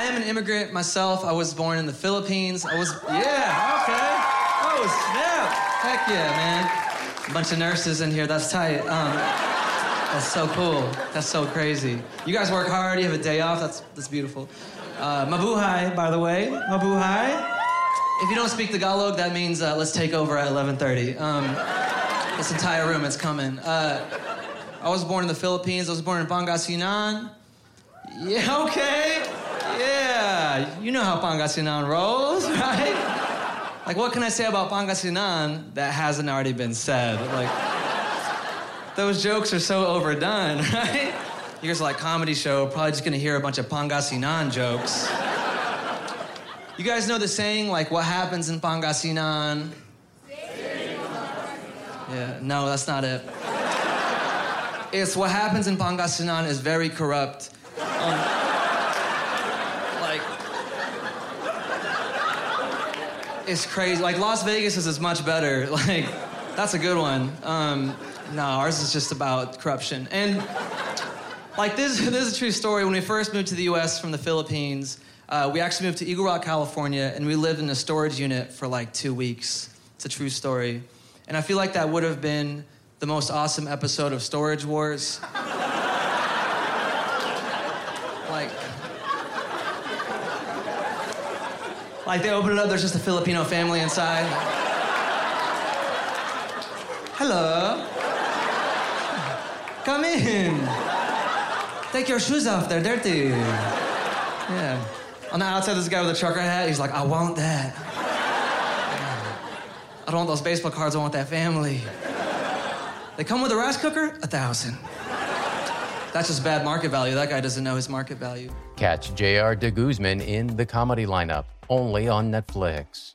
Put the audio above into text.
I am an immigrant myself. I was born in the Philippines. I was, yeah, okay. Oh, snap. Heck yeah, man. A bunch of nurses in here. That's tight. Um, that's so cool. That's so crazy. You guys work hard. You have a day off. That's, that's beautiful. Uh, mabuhay, by the way. Mabuhay. If you don't speak the Tagalog, that means uh, let's take over at 11:30. Um, this entire room is coming. Uh, I was born in the Philippines. I was born in Pangasinan. Yeah, okay. You know how Pangasinan rolls, right? Like, what can I say about Pangasinan that hasn't already been said? Like, those jokes are so overdone, right? You guys are like comedy show, probably just gonna hear a bunch of Pangasinan jokes. You guys know the saying, like, what happens in Pangasinan? Yeah, no, that's not it. It's what happens in Pangasinan is very corrupt. Um, like, it's crazy. Like, Las Vegas is much better. Like, that's a good one. Um, no, ours is just about corruption. And, like, this, this is a true story. When we first moved to the US from the Philippines, uh, we actually moved to Eagle Rock, California, and we lived in a storage unit for like two weeks. It's a true story. And I feel like that would have been the most awesome episode of Storage Wars. like, like they open it up, there's just a Filipino family inside. Hello. Come in. Take your shoes off, they're dirty. Yeah. On the outside, there's a guy with a trucker hat. He's like, I want that. I don't want those baseball cards. I want that family. They come with a rice cooker? A thousand. That's just bad market value. That guy doesn't know his market value. Catch J.R. De Guzman in the comedy lineup only on Netflix.